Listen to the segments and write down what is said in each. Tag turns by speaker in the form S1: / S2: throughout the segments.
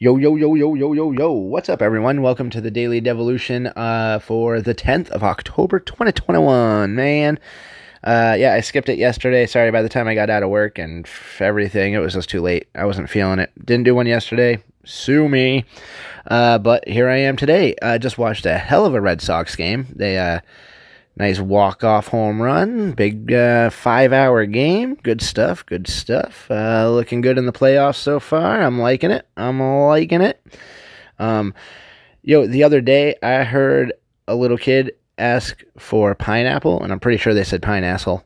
S1: Yo, yo, yo, yo, yo, yo, yo. What's up, everyone? Welcome to the Daily Devolution uh, for the 10th of October, 2021. Man, uh, yeah, I skipped it yesterday. Sorry, by the time I got out of work and everything, it was just too late. I wasn't feeling it. Didn't do one yesterday. Sue me. Uh, but here I am today. I just watched a hell of a Red Sox game. They, uh, Nice walk off home run. Big uh, five hour game. Good stuff. Good stuff. Uh, looking good in the playoffs so far. I'm liking it. I'm liking it. Um, yo, the other day I heard a little kid ask for pineapple, and I'm pretty sure they said pineapple.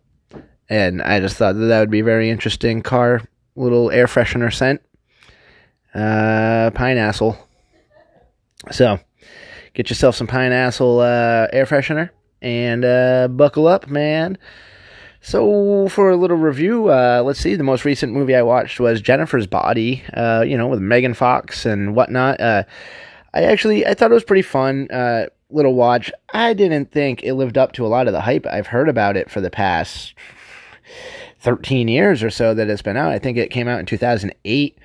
S1: And I just thought that that would be very interesting car little air freshener scent. Uh, pineapple. So, get yourself some pineapple uh, air freshener and uh, buckle up, man. So, for a little review, uh, let's see. The most recent movie I watched was Jennifer's Body, uh, you know, with Megan Fox and whatnot. Uh, I actually I thought it was pretty fun. Uh, little watch. I didn't think it lived up to a lot of the hype I've heard about it for the past 13 years or so that it's been out. I think it came out in 2008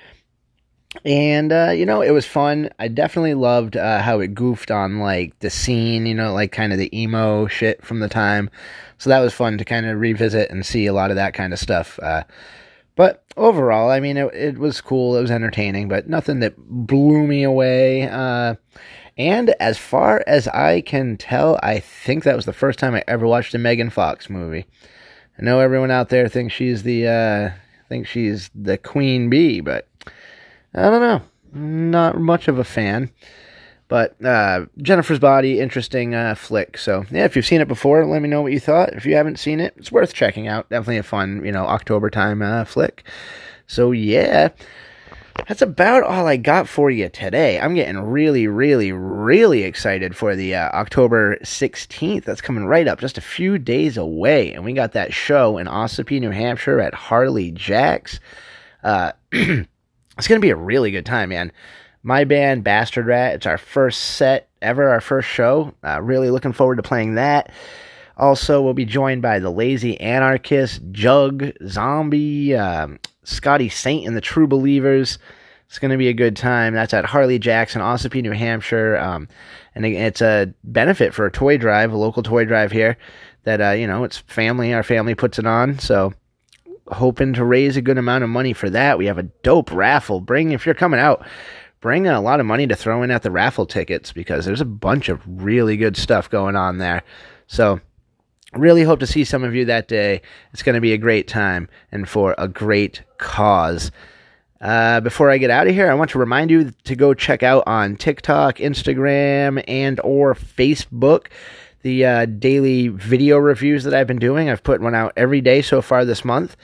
S1: and uh, you know it was fun. I definitely loved uh, how it goofed on like the scene you know like kind of the emo shit from the time. So that was fun to kind of revisit and see a lot of that kind of stuff uh, but overall i mean it, it was cool. It was entertaining but nothing that blew me away uh, and as far as i can tell i think that was the first time i ever watched a megan fox movie. I know everyone out there thinks she's the uh, thinks she's the queen bee but I don't know. Not much of a fan. But uh, Jennifer's Body, interesting uh, flick. So yeah, if you've seen it before, let me know what you thought. If you haven't seen it, it's worth checking out. Definitely a fun, you know, October time uh, flick. So yeah, that's about all I got for you today. I'm getting really, really, really excited for the uh, October 16th. That's coming right up, just a few days away, and we got that show in Ossipee, New Hampshire at Harley Jack's. It's going to be a really good time, man. My band, Bastard Rat, it's our first set ever, our first show. Uh, really looking forward to playing that. Also, we'll be joined by the Lazy Anarchist, Jug, Zombie, um, Scotty Saint, and the True Believers. It's going to be a good time. That's at Harley Jack's in, Ossipee, New Hampshire. Um, and it's a benefit for a toy drive, a local toy drive here. That, uh, you know, it's family. Our family puts it on. So hoping to raise a good amount of money for that. We have a dope raffle. Bring if you're coming out, bring a lot of money to throw in at the raffle tickets because there's a bunch of really good stuff going on there. So really hope to see some of you that day. It's going to be a great time and for a great cause. Uh, before I get out of here, I want to remind you to go check out on TikTok, Instagram, and or Facebook the uh, daily video reviews that I've been doing. I've put one out every day so far this month.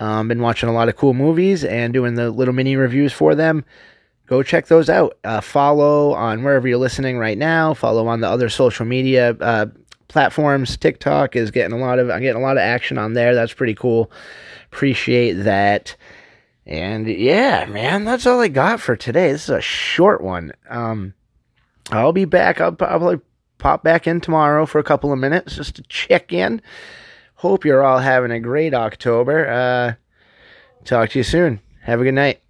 S1: Um, been watching a lot of cool movies and doing the little mini reviews for them. Go check those out. Uh, follow on wherever you're listening right now. Follow on the other social media uh, platforms. TikTok is getting a lot of I'm getting a lot of action on there. That's pretty cool. Appreciate that. And yeah, man, that's all I got for today. This is a short one. Um, I'll be back. I'll probably pop back in tomorrow for a couple of minutes just to check in. Hope you're all having a great October. Uh, talk to you soon. Have a good night.